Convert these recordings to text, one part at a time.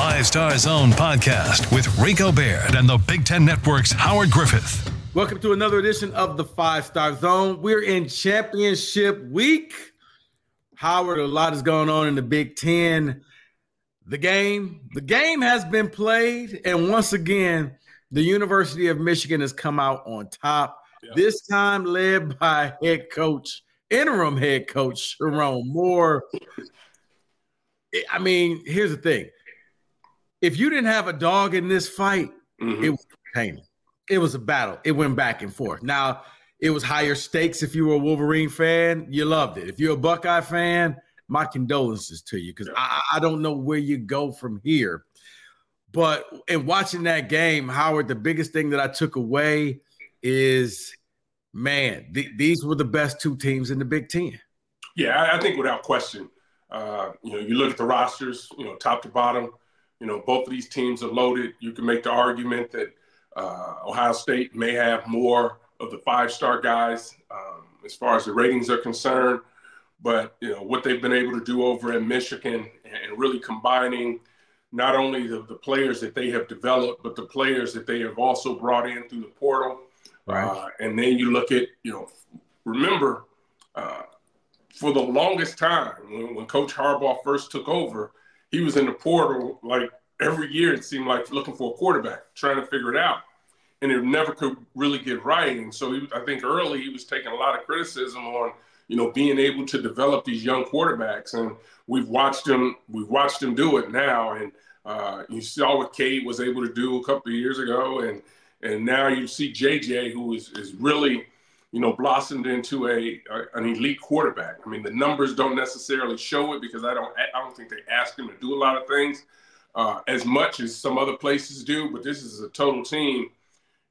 Five Star Zone podcast with Rico Baird and the Big Ten Network's Howard Griffith. Welcome to another edition of the Five Star Zone. We're in championship week. Howard, a lot is going on in the Big Ten. The game, the game has been played, and once again, the University of Michigan has come out on top. Yep. This time led by head coach, interim head coach Sherrone Moore. I mean, here's the thing. If you didn't have a dog in this fight, mm-hmm. it was entertaining. It was a battle. It went back and forth. Now, it was higher stakes if you were a Wolverine fan. You loved it. If you're a Buckeye fan, my condolences to you because I, I don't know where you go from here. But in watching that game, Howard, the biggest thing that I took away is, man, th- these were the best two teams in the Big Ten. Yeah, I think without question. Uh, you know, you look at the rosters, you know, top to bottom. You know, both of these teams are loaded. You can make the argument that uh, Ohio State may have more of the five-star guys um, as far as the ratings are concerned. But you know what they've been able to do over in Michigan and really combining not only the, the players that they have developed, but the players that they have also brought in through the portal. Right. Uh, and then you look at, you know, remember uh, for the longest time when, when Coach Harbaugh first took over, he was in the portal like every year. It seemed like looking for a quarterback, trying to figure it out, and it never could really get right. And so he, I think early he was taking a lot of criticism on you know, being able to develop these young quarterbacks. And we've watched him, we've watched him do it now. And uh, you saw what Cade was able to do a couple of years ago. And and now you see JJ, who is, is really, you know, blossomed into a, a, an elite quarterback. I mean, the numbers don't necessarily show it because I don't I don't think they ask him to do a lot of things uh, as much as some other places do. But this is a total team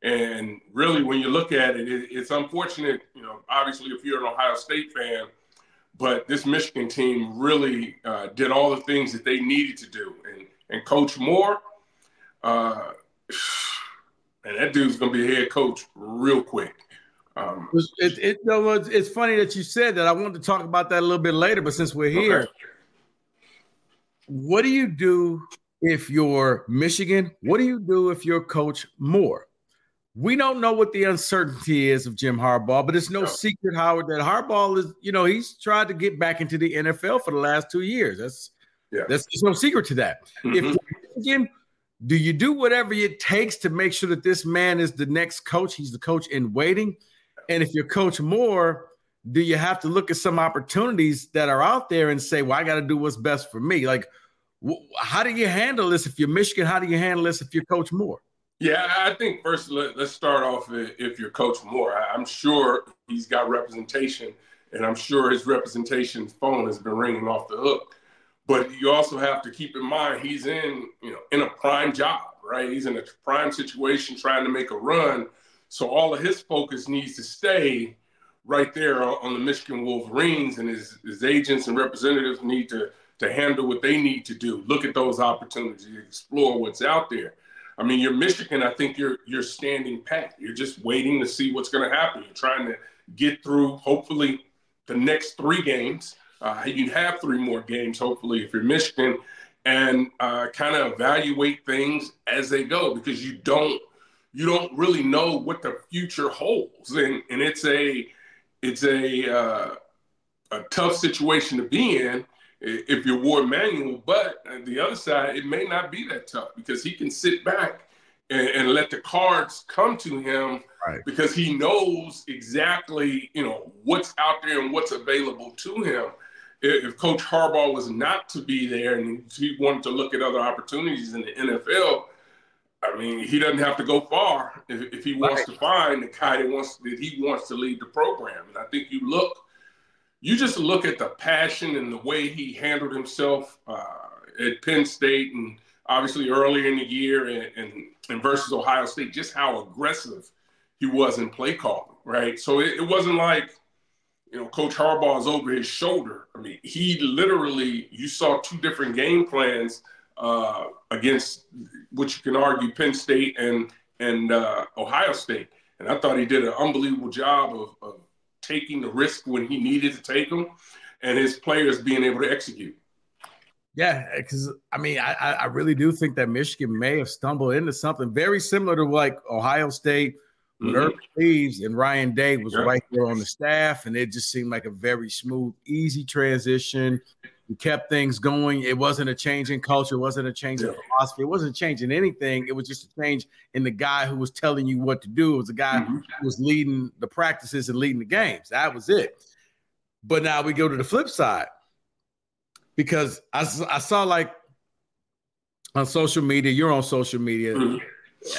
and really, when you look at it, it, it's unfortunate, you know, obviously, if you're an Ohio State fan, but this Michigan team really uh, did all the things that they needed to do. And, and Coach Moore, uh, and that dude's to be head coach real quick. Um, it, it, it, it's funny that you said that. I wanted to talk about that a little bit later, but since we're here, okay. what do you do if you're Michigan? What do you do if you're Coach Moore? We don't know what the uncertainty is of Jim Harbaugh, but it's no, no. secret, Howard, that Harbaugh is, you know, he's tried to get back into the NFL for the last two years. That's yeah. That's there's no secret to that. Mm-hmm. If again, do you do whatever it takes to make sure that this man is the next coach? He's the coach in waiting. And if you're Coach Moore, do you have to look at some opportunities that are out there and say, "Well, I got to do what's best for me"? Like, wh- how do you handle this if you're Michigan? How do you handle this if you're Coach Moore? Yeah, I think first let, us start off if you're Coach Moore. I'm sure he's got representation, and I'm sure his representation phone has been ringing off the hook. But you also have to keep in mind he's in, you know, in a prime job, right? He's in a prime situation trying to make a run. So all of his focus needs to stay right there on the Michigan Wolverines, and his, his agents and representatives need to to handle what they need to do. Look at those opportunities, explore what's out there. I mean, you're Michigan. I think you're you're standing pat. You're just waiting to see what's going to happen. You're trying to get through, hopefully, the next three games. Uh, you have three more games, hopefully, if you're Michigan, and uh, kind of evaluate things as they go because you don't you don't really know what the future holds, and and it's a it's a uh, a tough situation to be in if you're Warde Manuel. But the other side, it may not be that tough because he can sit back and, and let the cards come to him right. because he knows exactly, you know, what's out there and what's available to him. If Coach Harbaugh was not to be there and he wanted to look at other opportunities in the NFL, I mean, he doesn't have to go far if, if he wants right. to find the guy that wants that he wants to lead the program. And I think you look you just look at the passion and the way he handled himself uh, at Penn State and obviously earlier in the year and, and, and, versus Ohio State, just how aggressive he was in play calling, right? So it, it wasn't like, you know, Coach Harbaugh is over his shoulder. I mean, he literally, you saw two different game plans uh, against, which you can argue, Penn State and and uh, Ohio State. And I thought he did an unbelievable job of, of taking the risk when he needed to take them, and his players being able to execute. Yeah, because I mean, I, I really do think that Michigan may have stumbled into something very similar to like Ohio State when mm-hmm. Urban Cleves and Ryan Day was yeah. right there on the staff, and it just seemed like a very smooth, easy transition. We kept things going. It wasn't a change in culture, it wasn't a change in philosophy, it wasn't changing anything. It was just a change in the guy who was telling you what to do. It was a guy mm-hmm. who was leading the practices and leading the games. That was it. But now we go to the flip side because I, I saw like on social media, you're on social media. Mm-hmm.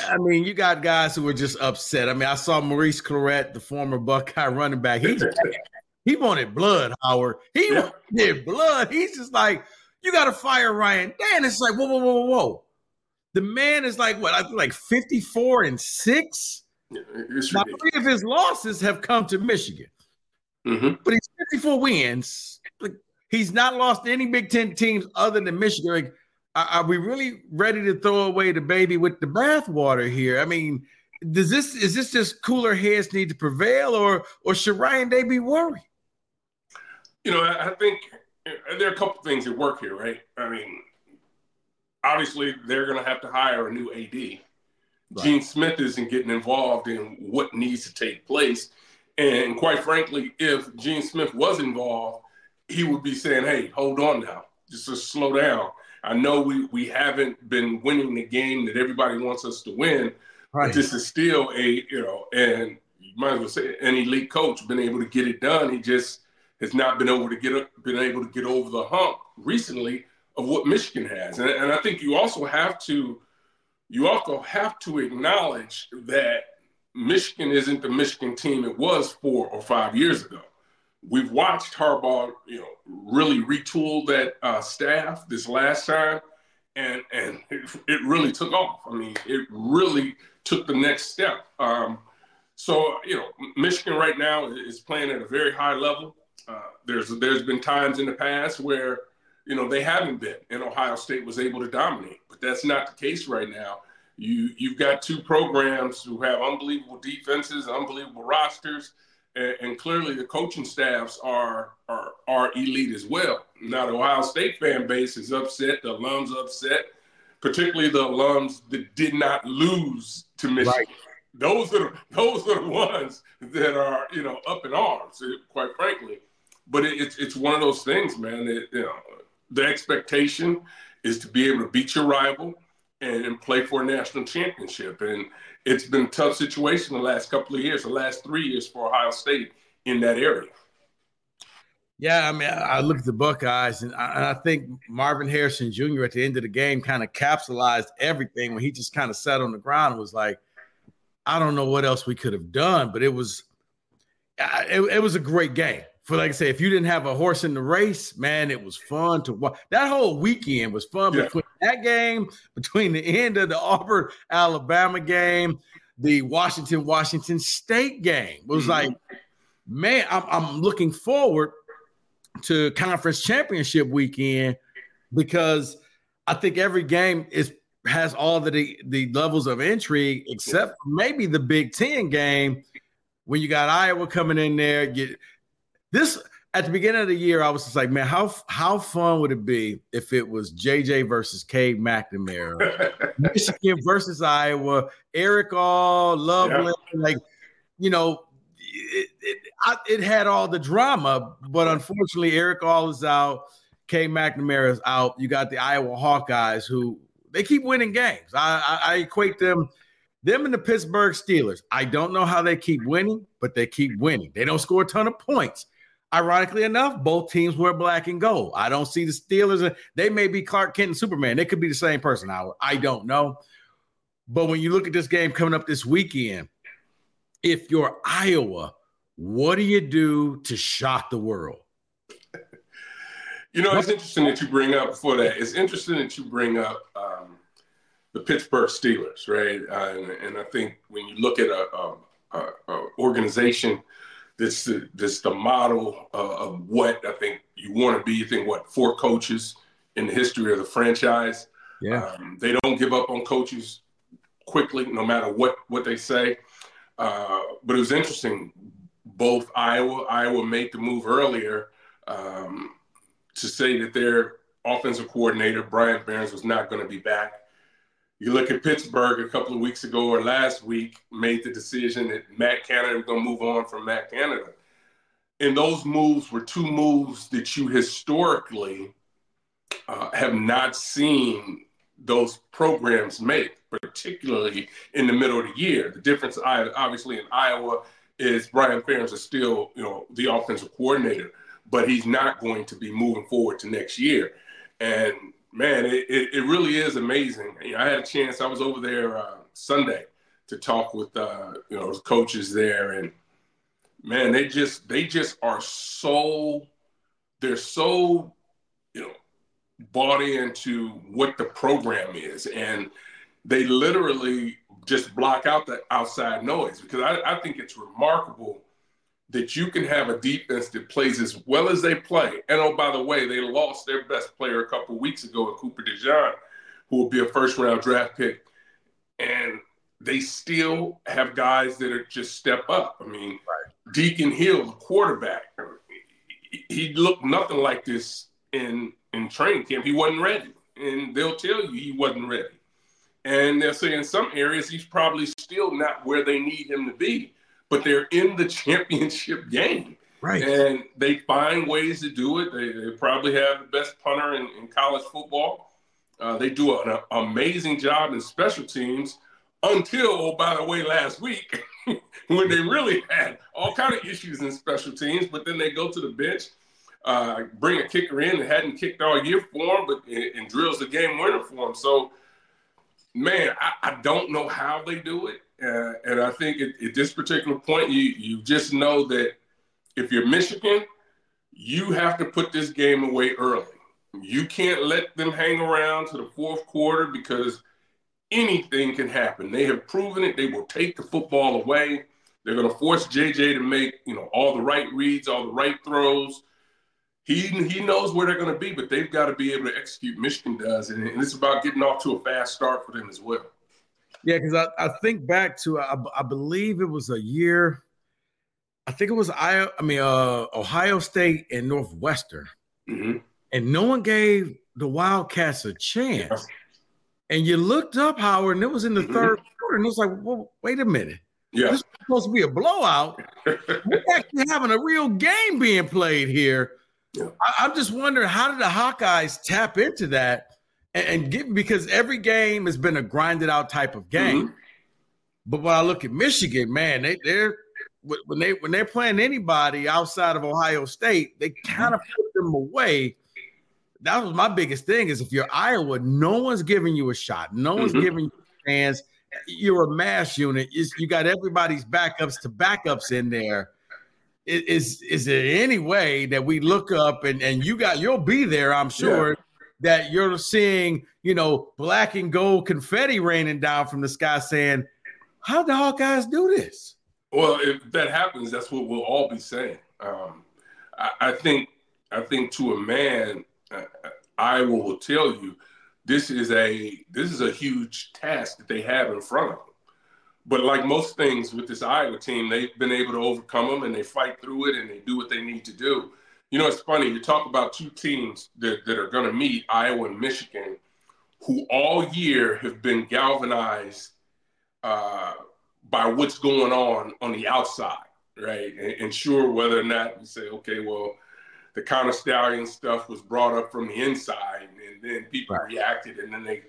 I mean, you got guys who were just upset. I mean, I saw Maurice Clarett, the former Buckeye running back. He he wanted blood, Howard. He yeah. wanted blood. He's just like, you got to fire Ryan Day. It's like, whoa, whoa, whoa, whoa. The man is like what? I think like 54 and six. Yeah, now, three of his losses have come to Michigan, mm-hmm. but he's 54 wins. Like, He's not lost any Big Ten teams other than Michigan. Like, are we really ready to throw away the baby with the bathwater here? I mean, does this is this just cooler heads need to prevail, or or should Ryan Day be worried? You know, I think uh, there are a couple things at work here, right? I mean, obviously they're going to have to hire a new AD. Right. Gene Smith isn't getting involved in what needs to take place, and quite frankly, if Gene Smith was involved, he would be saying, "Hey, hold on now, just to slow down. I know we we haven't been winning the game that everybody wants us to win, right. but this is still a you know, and you might as well say an elite coach been able to get it done. He just has not been able to get been able to get over the hump recently of what Michigan has, and, and I think you also have to you also have to acknowledge that Michigan isn't the Michigan team it was four or five years ago we've watched Harbaugh, you know, really retool that uh, staff this last time, and and it, it, really took off. I mean, it really took the next step. Um, so you know, Michigan right now is playing at a very high level. Uh, there's there's been times in the past where you know they haven't been, and Ohio State was able to dominate, but that's not the case right now. You you've got two programs who have unbelievable defenses, unbelievable rosters and, and, clearly the coaching staffs are, are are elite as well. Now the Ohio State fan base is upset, the alums upset, particularly the alums that did not lose to Michigan. Right. Those are those are the ones that are you know up in arms, quite frankly. But it, it's it's one of those things, man. That, you know, the expectation is to be able to beat your rival and, and play for a national championship. And it's been a tough situation the last couple of years, the last three years for Ohio State in that area. Yeah, I mean, I look at the Buckeyes, and I, and I, think Marvin Harrison Jr. at the end of the game kind of capsulized everything when he just kind of sat on the ground and was like, "I don't know what else we could have done," but it was, it, it was a great game for like I say, if you didn't have a horse in the race, man, it was fun to watch. That whole weekend was fun yeah. between that game, between the end of the Auburn Alabama game, the Washington Washington State game. It was mm-hmm. like, man, I'm, I'm looking forward to conference championship weekend because I think every game is has all the the levels of intrigue except maybe the Big Ten game when you got Iowa coming in there. Get this at the beginning of the year, I was just like, man, how how fun would it be if it was JJ versus Cade McNamara, Michigan versus Iowa, Erick All, Loveland, yeah. like, you know, it, it, it, had all the drama, but unfortunately, Erick All is out, Cade McNamara is out. You got the Iowa Hawkeyes who they keep winning games. I, I, I equate them them and the Pittsburgh Steelers. I don't know how they keep winning, but they keep winning. They don't score a ton of points Ironically enough, both teams wear black and gold. I don't see the Steelers. They may be Clark Kent and Superman. They could be the same person. Howard. I don't know. But when you look at this game coming up this weekend, if you're Iowa, what do you do to shock the world? You know, it's interesting that you bring up for that. It's interesting that you bring up um, the Pittsburgh Steelers, right? Uh, and, and, I think when you look at a, a, a, a organization this this the model uh, of what I think you want to be. You think what four coaches in the history of the franchise. Yeah, um, they don't give up on coaches quickly, no matter what what they say. Uh, but it was interesting. Both Iowa, Iowa made the move earlier um, to say that they're offensive coordinator. Brian Ferentz was not going to be back. You look at Pittsburgh a couple of weeks ago or last week, made the decision that Matt Canada was going to move on from Matt Canada. And those moves were two moves that you historically uh, have not seen those programs make, particularly in the middle of the year. The difference, obviously, in Iowa is Brian Ferentz is still, you know, the offensive coordinator, but he's not going to be moving forward to next year. And man, it, it, it really is amazing. You know, I had a chance. I was over there uh, Sunday to talk with uh, you know coaches there, and man, they just they just are so they're so you know bought into what the program is, and they literally just block out the outside noise because I, I think it's remarkable that you can have a defense that plays as well as they play. And oh, by the way, they lost their best player a couple weeks ago in Cooper DeJean, who will be a first round draft pick. And they still have guys that are just step up. I mean, right. Deacon Hill, the quarterback, he looked nothing like this in in training camp. He wasn't ready, and they'll tell you he wasn't ready. And they'll say in some areas he's probably still not where they need him to be, but they're in the championship game. Right. And they find ways to do it. They, they probably have the best punter in, in college football. Uh, they do an amazing job in special teams until, oh, by the way, last week when they really had all kind of issues in special teams. But then they go to the bench, uh, bring a kicker in that hadn't kicked all year for them, but and, and drills the game winner for them. So man, I, I, don't know how they do it. Uh, and I think at, at, this particular point, you you just know that if you're Michigan, you have to put this game away early. You can't let them hang around to the fourth quarter because anything can happen. They have proven it. They will take the football away. They're going to force JJ to make you know all the right reads, all the right throws he he knows where they're going to be, but they've got to be able to execute. Michigan does, and, and it's about getting off to a fast start for them as well. Yeah, because I, I think back to I, I believe it was a year. I think it was I I mean uh, Ohio State and Northwestern, mm-hmm. and no one gave the Wildcats a chance. Yeah. And you looked up Howard, and it was in the mm-hmm. third quarter, and it was like, well, wait a minute. Yeah. This is supposed to be a blowout. We're actually having a real game being played here. Yeah. I, am just wondering how did the Hawkeyes tap into that and, and get because every game has been a grinded out type of game. Mm-hmm. But when I look at Michigan, man, they, they're when they when they're playing anybody outside of Ohio State, they kind of put them away. That was my biggest thing is if you're Iowa, no one's giving you a shot, no one's mm-hmm. giving you a chance. You're a mass unit. You got everybody's backups to backups in there is is there any way that we look up and and you got you'll be there i'm sure yeah. that you're seeing you know black and gold confetti raining down from the sky saying how the hawkeyes do this? Well if that happens that's what we'll all be saying. Um, I, I, think i think to a man uh, i will tell you this is a this is a huge task that they have in front of them but like most things with this Iowa team, they've been able to overcome them and they fight through it and they do what they need to do. You know, it's funny, you talk about two teams that, that are going to meet, Iowa and Michigan, who all year have been galvanized uh, by what's going on on the outside, right? And, and sure, whether or not you say, okay, well, the Connor Stalions stuff was brought up from the inside and then people right. reacted and then they,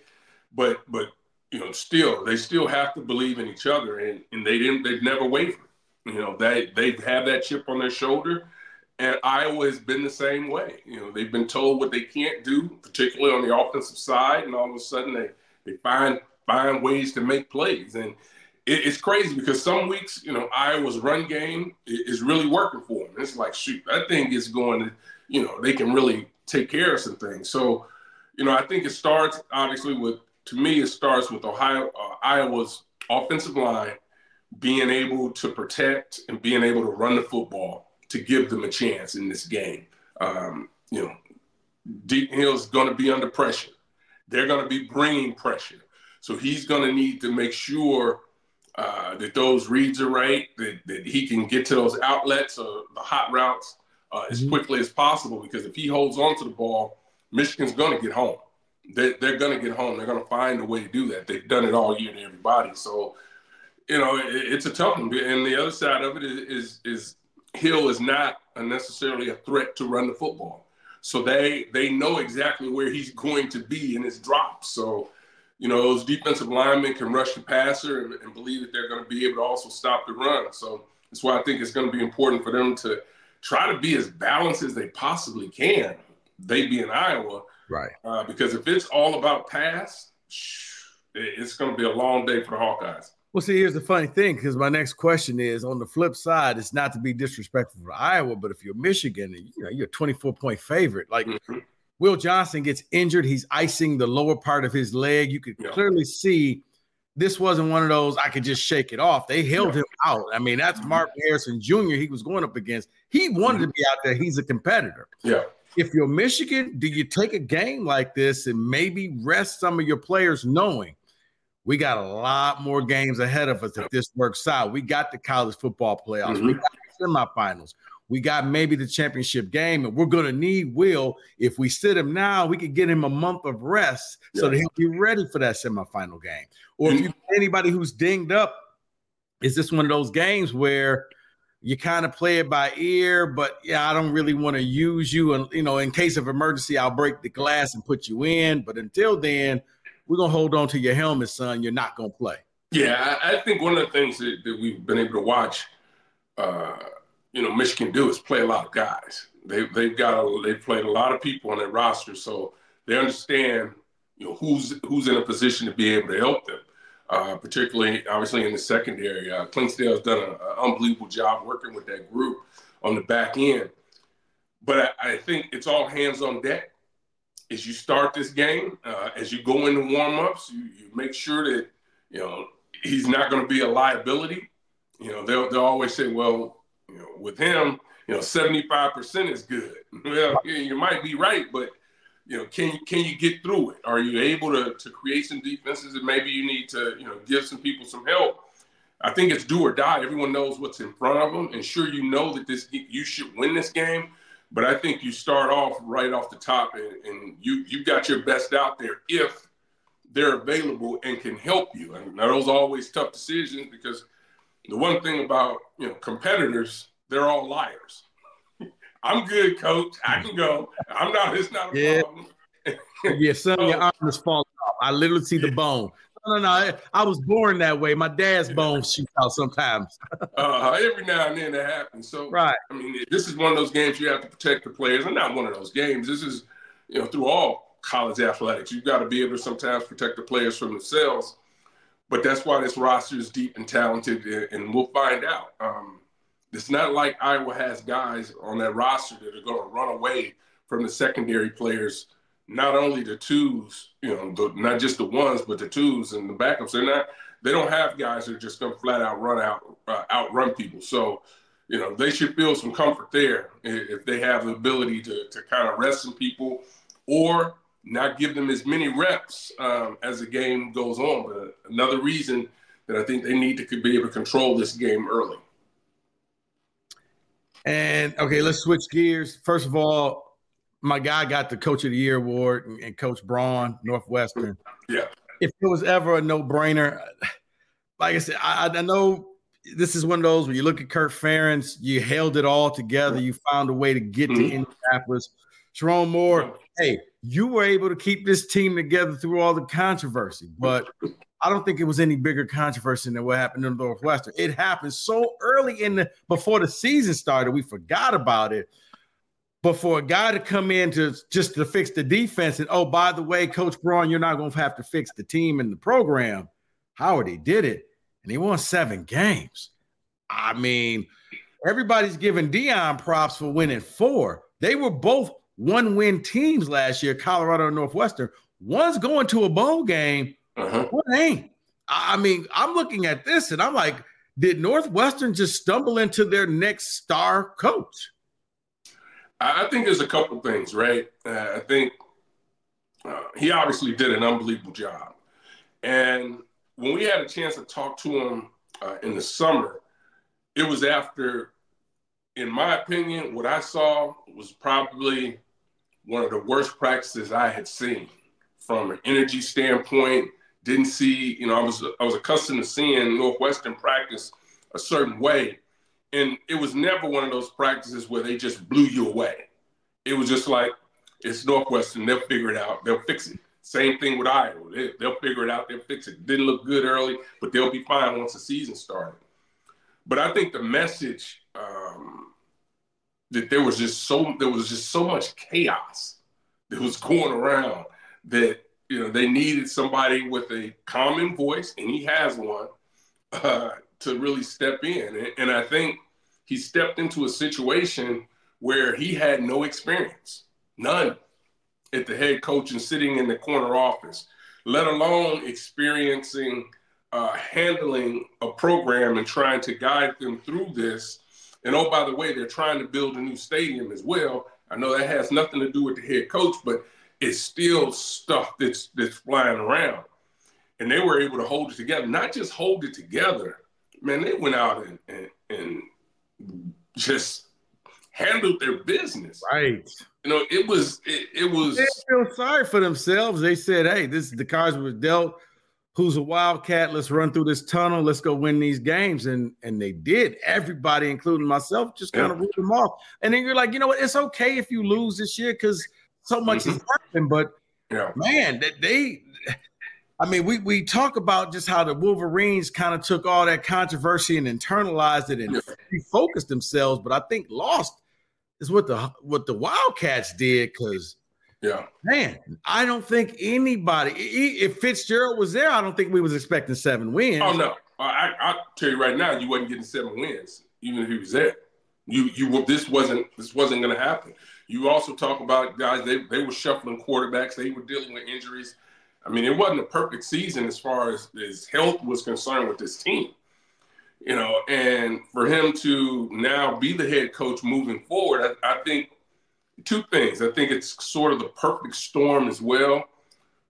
but, but you know, still they still have to believe in each other, and, and they didn't. They've never wavered. You know, they they have that chip on their shoulder, and Iowa has been the same way. You know, they've been told what they can't do, particularly on the offensive side, and all of a sudden they they find find ways to make plays, and it, it's crazy because some weeks, you know, Iowa's run game is really working for them. It's like shoot, that thing is going to, you know, they can really take care of some things. So, you know, I think it starts obviously with to me, it starts with Ohio, uh, Iowa's offensive line being able to protect and being able to run the football to give them a chance in this game. Um, you know, Deacon Hill's going to be under pressure. They're going to be bringing pressure. So he's going to need to make sure uh, that those reads are right, that, that he can get to those outlets or the hot routes uh, as mm-hmm. quickly as possible. Because if he holds on to the ball, Michigan's going to get home. They, they're going to get home. They're going to find a way to do that. They've done it all year to everybody. So, you know, it, it's a tough one. And the other side of it is, is, is Hill is not a necessarily a threat to run the football. So they they know exactly where he's going to be in his drops. So, you know, those defensive linemen can rush the passer and, and believe that they're going to be able to also stop the run. So that's why I think it's going to be important for them to try to be as balanced as they possibly can. They be in Iowa, right? Uh, because if it's all about pass, it's going to be a long day for the Hawkeyes. Well, see, here's the funny thing because my next question is on the flip side, it's not to be disrespectful to Iowa, but if you're Michigan, you know, you're a 24 point favorite. Like mm-hmm. Will Johnson gets injured, he's icing the lower part of his leg. You could yeah. clearly see this wasn't one of those I could just shake it off. They held yeah. him out. I mean, that's mm-hmm. Mark Harrison Jr. He was going up against. He wanted mm-hmm. to be out there. He's a competitor. Yeah. If you're Michigan, do you take a game like this and maybe rest some of your players knowing we got a lot more games ahead of us if this works out. We got the college football playoffs, mm-hmm. we got the semifinals, we got maybe the championship game, and we're going to need Will. If we sit him now, we could get him a month of rest yeah. so that he'll be ready for that semifinal game. Or mm-hmm. if you anybody who's dinged up, is this one of those games where you kind of play it by ear, but yeah, I don't really want to use you. And you know, in case of emergency, I'll break the glass and put you in. But until then, we're gonna hold on to your helmet, son. You're not gonna play. Yeah, I, think one of the things that, that, we've been able to watch, uh, you know, Michigan do is play a lot of guys. They they've got a, they've played a lot of people on their roster, so they understand you know who's who's in a position to be able to help them. Uh, particularly, obviously, in the secondary, uh, Clinkscale's done an unbelievable job working with that group on the back end. But I, I think it's all hands on deck as you start this game, uh, as you go into warmups, you, you make sure that you know he's not going to be a liability. You know, they'll they'll always say, well, you know, with him, you know, seventy five percent is good. well, you might be right, but you know, can can you get through it? Are you able to to create some defenses and maybe you need to you know give some people some help? I think it's do or die. Everyone knows what's in front of them, and sure, you know that this you should win this game but I think you start off right off the top and, and you you got your best out there if they're available and can help you. And now those are always tough decisions because the one thing about you know competitors, they're all liars. I'm good, coach. I can go. I'm not. It's not a yeah. problem. yeah, son, your arm is falling off. I literally see the bone. No, no, no. I was born that way. My dad's bones shoot out sometimes. uh, every now and then it happens. So, right. I mean, this is one of those games you have to protect the players, and not one of those games. This is, you know, through all college athletics, you've got to be able to sometimes protect the players from themselves. But that's why this roster is deep and talented, and we'll find out. Um, it's not like Iowa has guys on that roster that are going to run away from the secondary players not only the twos, you know, the, not just the ones, but the twos and the backups. They're not. They don't have guys that are just going to flat out run out, uh, outrun people. So, you know, they should feel some comfort there if they have the ability to to kind of rest some people, or not give them as many reps um, as the game goes on. But another reason that I think they need to be able to control this game early. And okay, let's switch gears. First of all, my guy got the Coach of the Year award, and, and Coach Braun, Northwestern. Yeah. If it was ever a no brainer, like I said, I, I, know this is one of those where you look at Kirk Ferentz, you held it all together, you found a way to get mm-hmm. to Indianapolis. Sherrone Moore, hey, you were able to keep this team together through all the controversy, but I don't think it was any bigger controversy than what happened in Northwestern. It happened so early in the before the season started, we forgot about it. But for a guy to come in to just to fix the defense, and oh, by the way, Coach Braun, you're not going to have to fix the team and the program. Howard, he did it, and he won seven games. I mean, everybody's giving Deion props for winning four. They were both one-win teams last year, Colorado and Northwestern. One's going to a bowl game, uh-huh. one ain't. I mean, I'm looking at this and I'm like, did Northwestern just stumble into their next star coach? I think there's a couple things, right? Uh, I think uh, he obviously did an unbelievable job. And when we had a chance to talk to him uh, in the summer, it was after, in my opinion, what I saw was probably one of the worst practices I had seen from an energy standpoint. Didn't see, you know, I was I was accustomed to seeing Northwestern practice a certain way, and it was never one of those practices where they just blew you away. It was just like it's Northwestern; they'll figure it out, they'll fix it. Same thing with Iowa; they, will figure it out, they'll fix it. Didn't look good early, but they'll be fine once the season started. But I think the message um, that there was just so there was just so much chaos that was going around that you know they needed somebody with a common voice, and he has one uh, to really step in. And, and I think he stepped into a situation where he had no experience, none, at the head coach and sitting in the corner office, let alone experiencing uh, handling a program and trying to guide them through this. And oh, by the way, they're trying to build a new stadium as well. I know that has nothing to do with the head coach, but it's still stuff that's that's flying around. And they were able to hold it together, not just hold it together. Man, they went out and and, and just handled their business. Right. You know, it was it, it was. They feel sorry for themselves. They said, "Hey, this is the cards were dealt who's a wildcat. Let's run through this tunnel. Let's go win these games. And and they did. Everybody, including myself, just kind yeah. of ruled them off. And then you're like, you know what? It's okay if you lose this year because so much mm-hmm. has happened. But yeah. man, that they, I mean, we we talk about just how the Wolverines kind of took all that controversy and internalized it and refocused themselves. But I think lost is what the what the Wildcats did because yeah. Man, I don't think anybody, if Fitzgerald was there, I don't think we was expecting seven wins. Oh no, I I tell you right now, you wasn't getting seven wins even if he was there. You you this wasn't this wasn't going to happen. You also talk about guys they they were shuffling quarterbacks. They were dealing with injuries. I mean, it wasn't a perfect season as far as his health was concerned with this team. You know, and for him to now be the head coach moving forward, I, I think two things. I think it's sort of the perfect storm as well.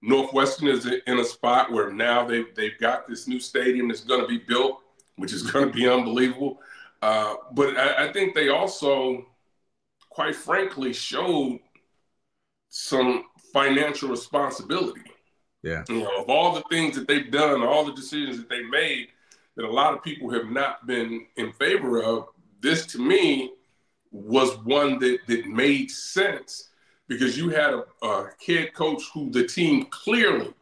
Northwestern is in a spot where now they've, they've got this new stadium that's going to be built, which is going to be unbelievable. Uh, but I, I, think they also, quite frankly, showed some financial responsibility. Yeah. You know, of all the things that they've done, all the decisions that they made, that a lot of people have not been in favor of, this to me was one that, that made sense because you had a, a head coach who the team clearly,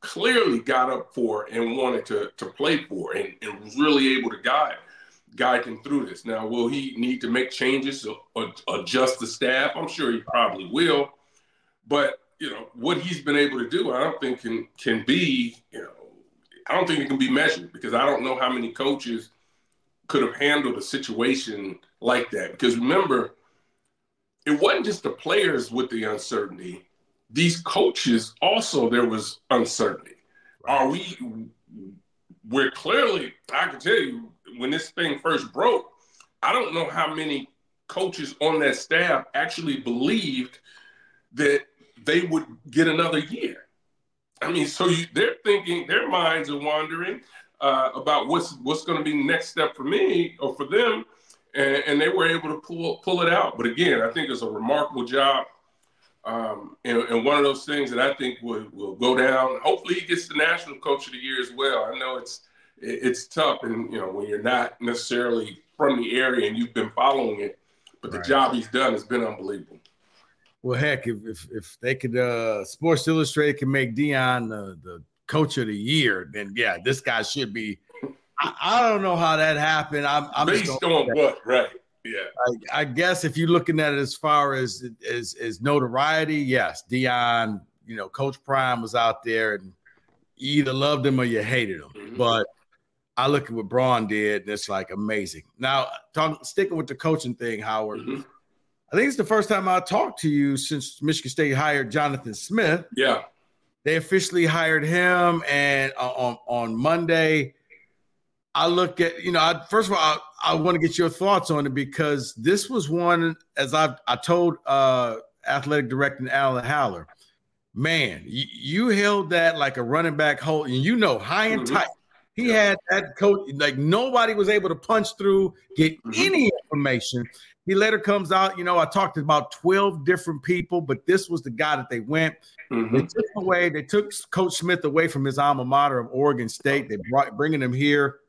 clearly got up for and wanted to, to play for and, and was really able to guide guide him through this. Now, will he need to make changes or, or adjust the staff? I'm sure he probably will. But you know what he's been able to do, I don't think can can be you know I don't think it can be measured because I don't know how many coaches could have handled a situation like that. Because remember, it wasn't just the players with the uncertainty. These coaches also there was uncertainty. Are we we're clearly, I can tell you, when this thing first broke, I don't know how many coaches on that staff actually believed that they would get another year. I mean, so you, they're thinking, their minds are wandering uh, about what's what's going to be the next step for me or for them, and, and, they were able to pull pull it out. But again, I think it's a remarkable job, um, and, and, one of those things that I think will will go down. Hopefully, he gets the national coach of the year as well. I know it's it's tough, and you know when you're not necessarily from the area and you've been following it, but the right. job he's done has been unbelievable. Well, heck, if if, if they could, uh, Sports Illustrated can make Deion the, the coach of the year, then yeah, this guy should be. I, I don't know how that happened. I'm, I'm based on what, right? Yeah. I, I, guess if you're looking at it as far as as as notoriety, yes, Deion. you know, Coach Prime was out there, and you either loved him or you hated him. Mm-hmm. But I look at what Braun did, and it's like amazing. Now, talk, sticking with the coaching thing, Howard. Mm-hmm. I think it's the first time I talked to you since Michigan State hired Jonathan Smith. Yeah. They officially hired him, and uh, on on Monday, I look at you know. I, first of all, I, I want to get your thoughts on it because this was one as I I told uh, athletic director Alan Haller, man, you, you, held that like a running back hold, and you know high and mm-hmm. tight. He had that coach like nobody was able to punch through, get mm-hmm. any information. he later comes out. You know, I talked to about twelve different people, but this was the guy that they went. Mm-hmm. They took away. They took Coach Smith away from his alma mater of Oregon State. They brought bringing him here,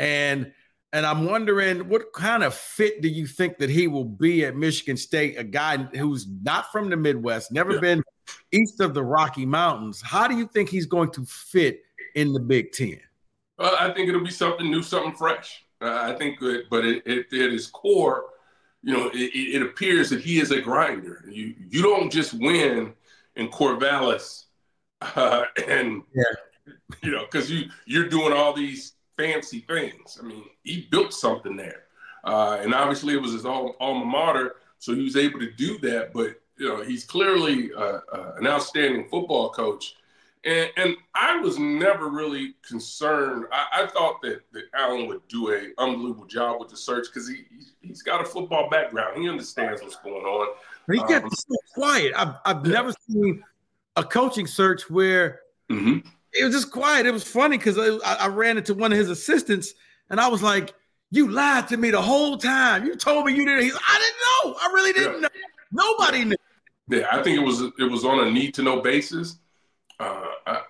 and and I'm wondering what kind of fit do you think that he will be at Michigan State? A guy who's not from the Midwest, never yeah. been east of the Rocky Mountains. How do you think he's going to fit in the Big Ten? Well, I think it'll be something new, something fresh. Uh, I think, it, but it, it, at his core, you know, it, it, appears that he is a grinder. You you don't just win in Corvallis, uh, and yeah. you know, because you you're doing all these fancy things. I mean, he built something there, uh, and obviously it was his alma mater, so he was able to do that. But you know, he's clearly uh, uh, an outstanding football coach. And, and, I was never really concerned. I, I, thought that, that Alan would do an unbelievable job with the search because he he's got a football background. He understands what's going on. He gets um, so quiet. I've I've yeah. never seen a coaching search where mm-hmm it was just quiet. It was funny because I, I, ran into one of his assistants and I was like, "You lied to me the whole time. You told me you didn't." He's, I didn't know. I really didn't yeah. know. Nobody knew. Yeah, I think it was it was on a need to know basis. Uh, I,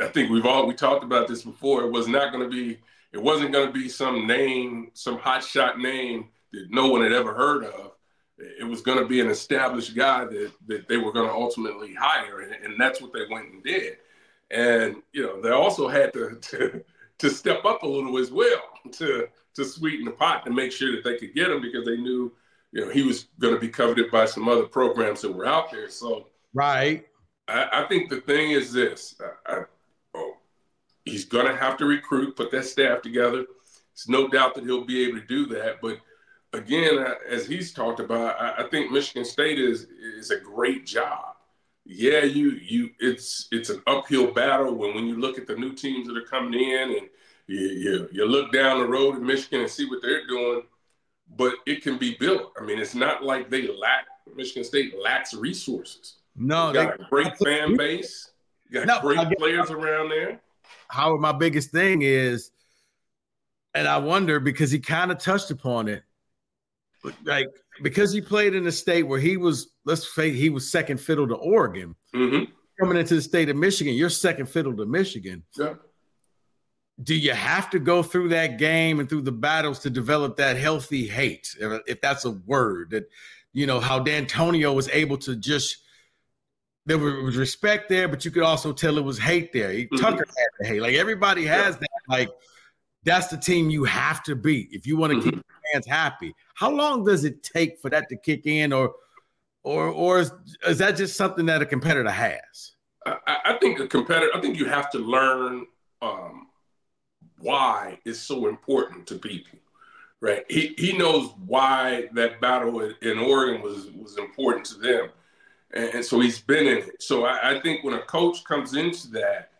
I think we've all we talked about this before. It was not going to be. It wasn't going to be some name, some hot shot name that no one had ever heard of. It was going to be an established guy that that they were going to ultimately hire, and, and that's what they went and did. And you know, they also had to, to to step up a little as well to to sweeten the pot to make sure that they could get him because they knew you know he was going to be coveted by some other programs that were out there. So right, I, I think the thing is this: I, I, oh, he's going to have to recruit, put that staff together. It's no doubt that he'll be able to do that, but again, as he's talked about, I, think Michigan State is is a great job yeah, you you it's it's an uphill battle when when you look at the new teams that are coming in and you you, you look down the road in Michigan and see what they're doing, but it can be built. I mean, it's not like they lack Michigan State lacks resources. No, you got they, a great fan base. You got no, great players around there. Howard, my biggest thing is, and I wonder because he kind of touched upon it like because he played in a state where he was let's say he was second fiddle to Oregon. Mm-hmm. Coming into the state of Michigan, you're second fiddle to Michigan. Yeah. Do you have to go through that game and through the battles to develop that healthy hate, if that's a word? That you know how Dantonio was able to just there was respect there, but you could also tell it was hate there. Mm-hmm. Tucker had the hate. Like everybody has yeah. that. Like that's the team you have to beat if you want to mm-hmm. keep fans happy. How long does it take for that to kick in, or or or is, is that just something that a competitor has? I, I, think a competitor. I think you have to learn um, why it's so important to people. Right? He he knows why that battle in Oregon was was important to them, and, and so he's been in it. So I, I think when a coach comes into that,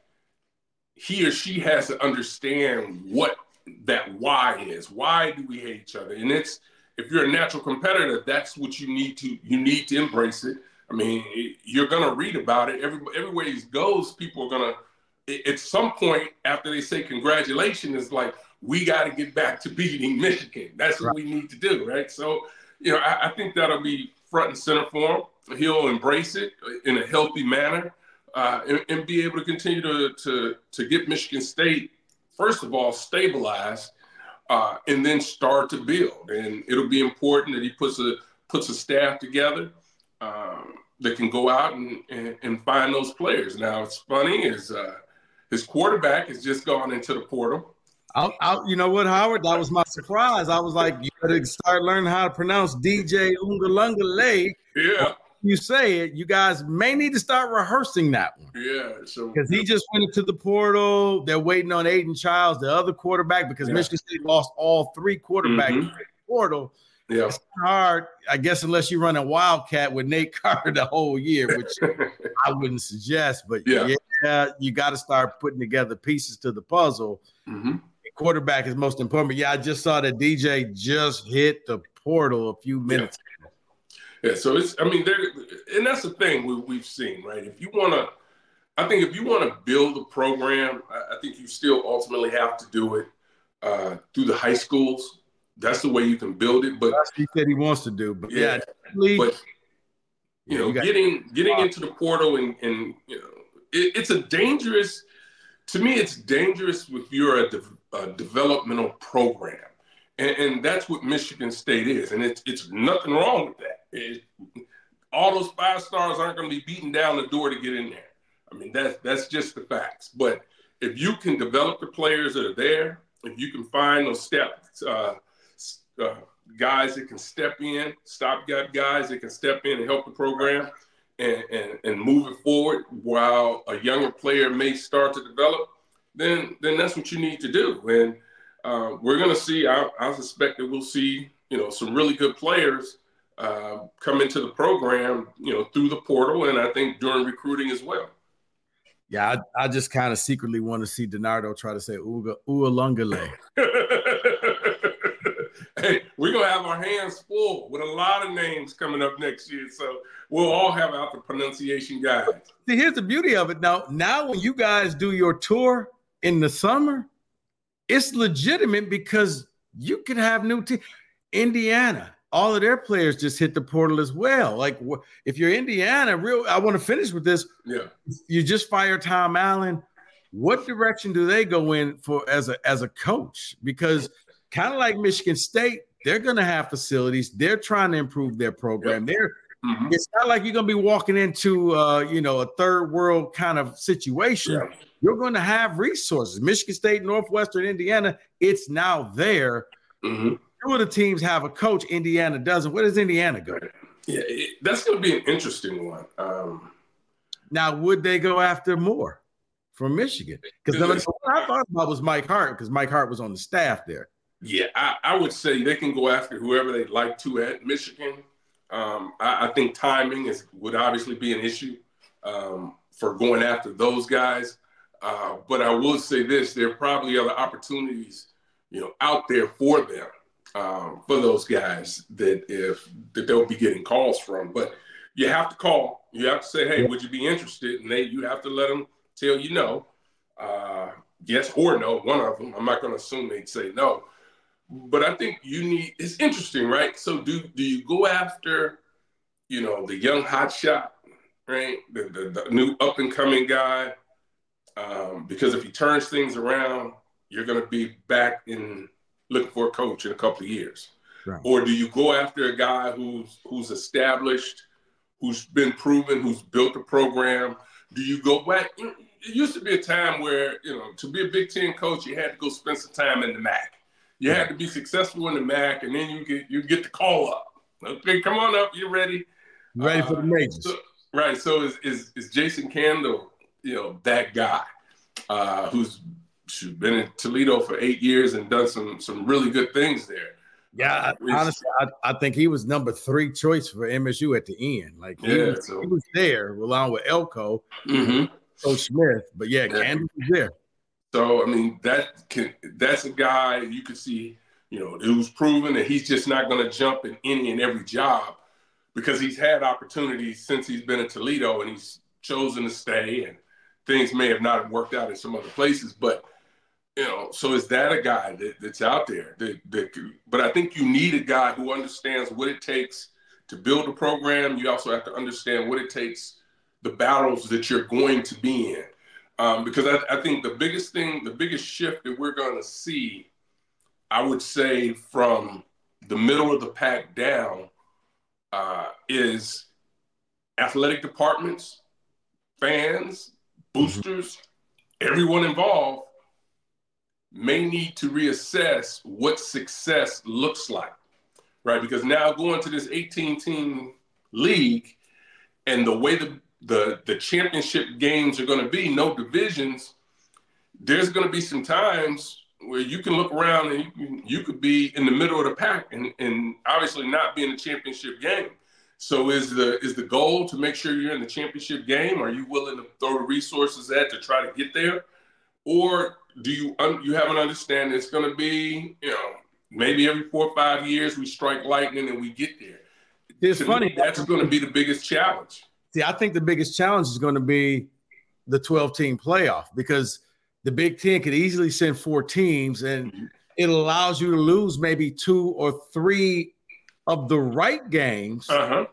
he or she has to understand what that why is. Why do we hate each other? And it's if you're a natural competitor, that's what you need to you need to embrace it. I mean, you're gonna read about it every everywhere he goes. People are gonna at some point after they say congratulations, it's like we got to get back to beating Michigan. That's what right. we need to do, right? So, you know, I, I, think that'll be front and center for him. He'll embrace it in a healthy manner uh, and, and, be able to continue to, to to get Michigan State first of all stabilized uh, and then start to build. And it'll be important that he puts a puts a staff together um, that can go out and, and, and, find those players. Now, it's funny is uh, his quarterback has just gone into the portal. I'll, I'll, you know what, Howard? That was my surprise. I was like, you better start learning how to pronounce DJ Uiagalelei. Yeah you say it, you guys may need to start rehearsing that one. Yeah, so because he just went into the portal. They're waiting on Aidan Chiles, the other quarterback, because yeah. Michigan State lost all three quarterbacks mm-hmm. in the portal. Yeah, it's hard, I guess, unless you run a wildcat with Nate Carter the whole year, which I wouldn't suggest. But yeah, yeah you got to start putting together pieces to the puzzle. Mm-hmm. Quarterback is most important. But yeah, I just saw that DJ just hit the portal a few minutes yeah. Yeah, so it's I mean there and that's the thing we, we've seen, right? If you want to I think if you want to build a program, I, I, think you still ultimately have to do it uh, through the high schools. that's the way you can build it. But he said he wants to do. But yeah, yeah but you know, you getting getting into the portal and and you know, it, it's a dangerous. To me, it's dangerous if you're a, de- a developmental program, and, and, that's what Michigan State is, and it's it's nothing wrong with that. It, all those five stars aren't going to be beating down the door to get in there. I mean, that's that's just the facts. But if you can develop the players that are there, if you can find those steps, uh, uh, guys that can step in, stopgap guys that can step in and help the program and, and, and move it forward while a younger player may start to develop, then then that's what you need to do. And uh, we're going to see, I, I, suspect that we'll see, you know, some really good players uh, come into the program, you know, through the portal and I think during recruiting as well. Yeah, I, I just kind of secretly want to see Donardo try to say Uga Ualungale. hey, we're gonna have our hands full with a lot of names coming up next year. So we'll all have out the pronunciation guides. See, here's the beauty of it. Now, now when you guys do your tour in the summer, it's legitimate because you can have new teams. Indiana, all of their players just hit the portal as well. Like if you're Indiana, real I want to finish with this. Yeah. You just fire Tom Allen. What direction do they go in for as a as a coach? Because kind of like Michigan State, they're gonna have facilities. They're trying to improve their program. Yep. They're mm-hmm. it's not like you're gonna be walking into uh, you know, a third world kind of situation. Yeah. You're going to have resources. Michigan State, Northwestern, Indiana, it's now there. Mm-hmm two of the teams have a coach. Indiana doesn't. Where does Indiana go? Yeah, it, that's going to be an interesting one. Um, now, would they go after more from Michigan? Because what I thought about was Mike Hart, because Mike Hart was on the staff there. Yeah, I, I, would say they can go after whoever they'd like to at Michigan. Um, I, I, think timing is would obviously be an issue um, for going after those guys. Uh, but I will say this: there are probably other opportunities, you know, out there for them um, for those guys that if that they'll be getting calls from. But you have to call. You have to say, "Hey, would you be interested?" And they you have to let them tell you no, uh, yes or no. One of them. I'm not going to assume they'd say no. But I think you need. It's interesting, right? So do do you go after, you know, the young hot shot, right? The the, the new up and coming guy. Um, because if he turns things around, you're going to be back in looking for a coach in a couple of years? Right. Or do you go after a guy who's who's established, who's been proven, who's built a program? Do you go back? It used to be a time where, you know, to be a Big Ten coach, you had to go spend some time in the MAC. You had to be successful in the MAC, and then you get you get the call up. Okay, come on up. You're ready. Ready for the uh, majors. So, right. So is, is is Jason Candle, you know, that guy uh, who's she's been in Toledo for eight years and done some some really good things there. Yeah, uh, honestly, I, I, think he was number three choice for MSU at the end. Like he, yeah, was, so. he was there along with Elko, mm-hmm. Coach Smith. But yeah, yeah. Candy was there. So I mean, that can that's a guy you can see, you know, who's proven that he's just not going to jump in any and every job because he's had opportunities since he's been in Toledo and he's chosen to stay and things may have not worked out in some other places, but you know, so is that a guy that, that's out there? That, that, but I think you need a guy who understands what it takes to build a program. You also have to understand what it takes, the battles that you're going to be in. Um, because I, I, think the biggest thing, the biggest shift that we're going to see, I would say from the middle of the pack down, uh, is athletic departments, fans, boosters, everyone involved may need to reassess what success looks like, right? Because now going to this 18 team league and the way the, the, the championship games are going to be, no divisions, there's going to be some times where you can look around and you, you could be in the middle of the pack and, and obviously not be in the championship game. So is the is the goal to make sure you're in the championship game? Are you willing to throw the resources at to try to get there? Or do you un- you have an understanding it's going to be you know maybe every four or five years we strike lightning and we get there. It's to funny. Me, that's going to be the biggest challenge. See, I think the biggest challenge is going to be the 12 team playoff because the Big Ten could easily send four teams and mm-hmm. it allows you to lose maybe two or three of the right games. Uh-huh.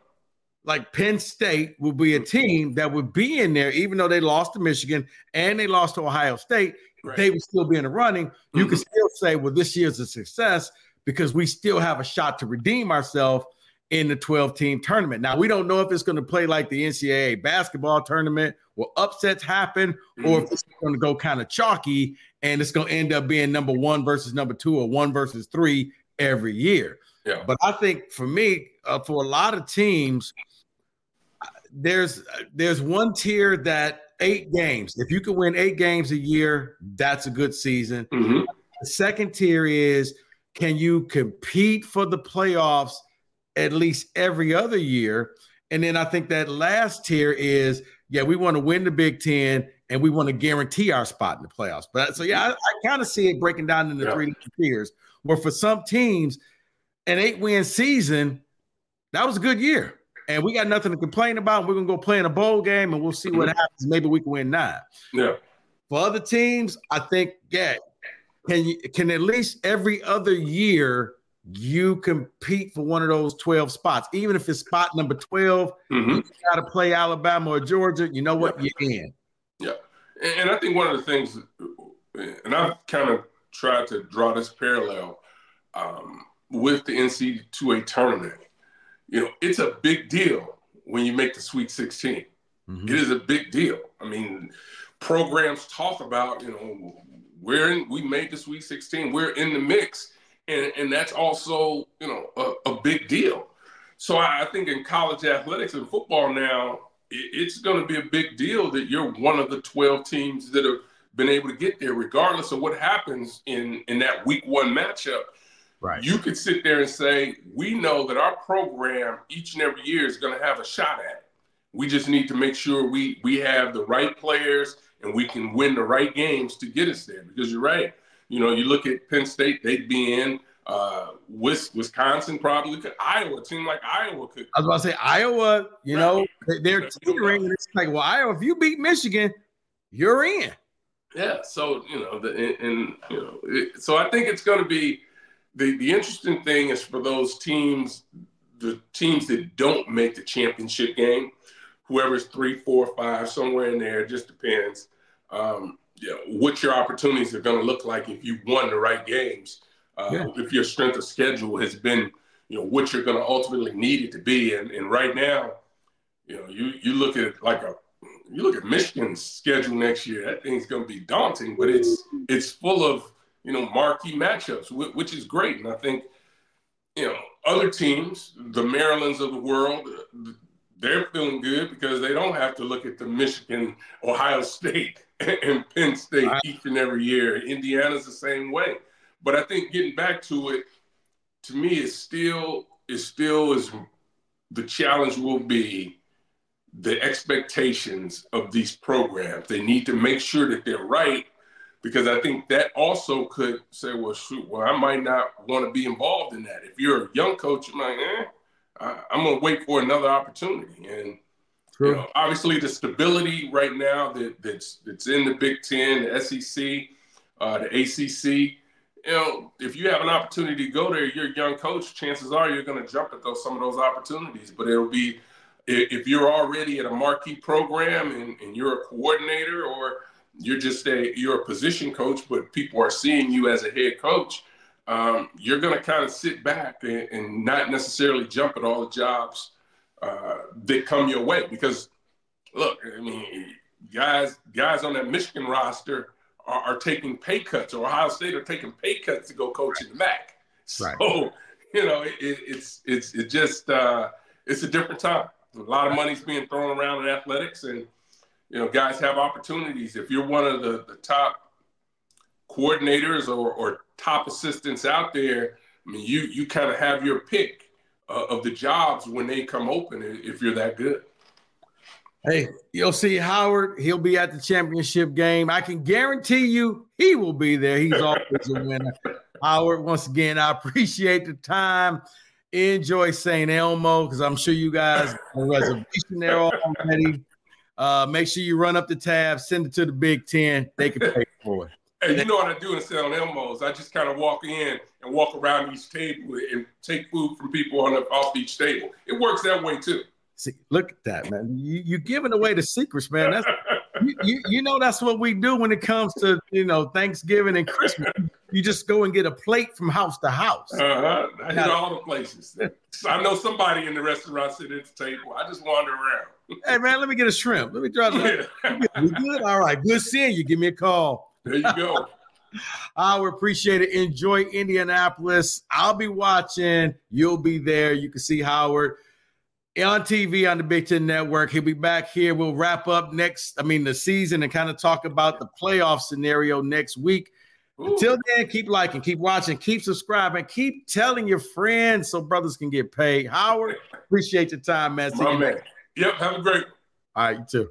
Like Penn State will be a team that would be in there, even though they lost to Michigan and they lost to Ohio State. Right. They would still be in the running. You Mhm. can still say, well, this year's a success because we still have a shot to redeem ourselves in the 12 team tournament. Now, we don't know if it's going to play like the NCAA basketball tournament where upsets happen or if it's going to go kind of chalky and it's going to end up being number one versus number two or one versus three every year. Yeah. But I think for me, uh, for a lot of teams, uh, there's there's one tier that eight games. If you can win eight games a year, that's a good season. Mhm. The second tier is can you compete for the playoffs at least every other year? And then I think that last tier is yeah, we want to win the Big Ten and we want to guarantee our spot in the playoffs. But so yeah, I, I kind of see it breaking down into Yeah. three tiers. Where for some teams, an eight win season, that was a good year. And we got nothing to complain about. We're gonna go play in a bowl game and we'll see what happens. Maybe we can win nine. Yeah. For other teams, I think, yeah, can you can at least every other year you compete for one of those 12 spots, even if it's spot number 12, Mhm. you gotta play Alabama or Georgia. You know what? You're in. And, and I think one of the things, and I've kind of tried to draw this parallel um, with the NC2A tournament. You know, it's a big deal when you make the Sweet 16. Mm-hmm. It is a big deal. I mean, programs talk about, you know, we're in, we made the Sweet 16, we're in the mix. And, and that's also, you know, a, a big deal. So I, I think in college athletics and football now, it, it's going to be a big deal that you're one of the 12 teams that have been able to get there, regardless of what happens in, in that week one matchup. Right. You could sit there and say, we know that our program each and every year is going to have a shot at it. We just need to make sure we we have the right players and we can win the right games to get us there. Because you're right. You know, you look at Penn State, they'd be in. Uh, Wisconsin probably could. Iowa, a team like Iowa could. I was about to say Iowa, you know, they- they're Right. teetering. It's like, well, Iowa, if you beat Michigan, you're in. Yeah. So you know, the, and, and you know, it, so I think it's going to be the the interesting thing is for those teams, the teams that don't make the championship game, whoever's three, four, five, somewhere in there, it just depends. Um, you know, what your opportunities are going to look like if you won the right games. Uh, Yeah. If your strength of schedule has been, you know, what you're going to ultimately need it to be, and, and right now, you know, you you look at like a you look at Michigan's schedule next year. That thing's going to be daunting, but it's it's full of you know marquee matchups, whi- which is great. And I think you know other teams, the Marylands of the world, they're feeling good because they don't have to look at the Michigan, Ohio State, and Penn State Right. each and every year. Indiana's the same way. But I think getting back to it, to me, it's still it still is the challenge will be the expectations of these programs. They need to make sure that they're right because I think that also could say, well, shoot, well, I might not want to be involved in that. If you're a young coach, I'm like, eh, I, I'm going to wait for another opportunity. And you know, obviously, the stability right now that, that's that's in the Big Ten, the SEC, uh, the ACC. You know, if you have an opportunity to go there, you're a young coach. Chances are you're going to jump at those some of those opportunities. But it'll be if you're already at a marquee program and, and you're a coordinator, or you're just a you're a position coach, but people are seeing you as a head coach. Um, you're going to kind of sit back and, and not necessarily jump at all the jobs uh, that come your way because look, I mean, guys, guys on that Michigan roster are, are taking pay cuts, or Ohio State are taking pay cuts to go coach in the MAC. So Right. you know, it, it's it's it just uh, it's a different time. A lot of money's being thrown around in athletics, and you know, guys have opportunities. If you're one of the, the top coordinators or, or top assistants out there, I mean, you you kind of have your pick uh, of the jobs when they come open if you're that good. Hey, you'll see Howard. He'll be at the championship game. I can guarantee you he will be there. He's always a winner. Howard, once again, I appreciate the time. Enjoy St. Elmo because I'm sure you guys have a reservation there already. Uh, make sure you run up the tab, send it to the Big Ten. They can pay for it. And you know what I do in St. Elmo's? I just kind of walk in and walk around each table and take food from people on the, off each table. It works that way too. See, look at that, man. You, you're giving away the secrets, man. That's you, you, you know that's what we do when it comes to you know Thanksgiving and Christmas. You just go and get a plate from house to house. Uh-huh. I hit all the places. I know somebody in the restaurant sitting at the table. I just wander around. Hey man, let me get a shrimp. Let me try. To, we good? All right. Good seeing you. Give me a call. There you go. I would appreciate it. Enjoy Indianapolis. I'll be watching. You'll be there. You can see Howard on TV on the Big Ten Network. He'll be back here. We'll wrap up next, I mean, the season and kind of talk about the playoff scenario next week. Ooh. Until then, keep liking, keep watching, keep subscribing, keep telling your friends so brothers can get paid. Howard, appreciate your time, man. My man. Yep, have a great. All right, you too.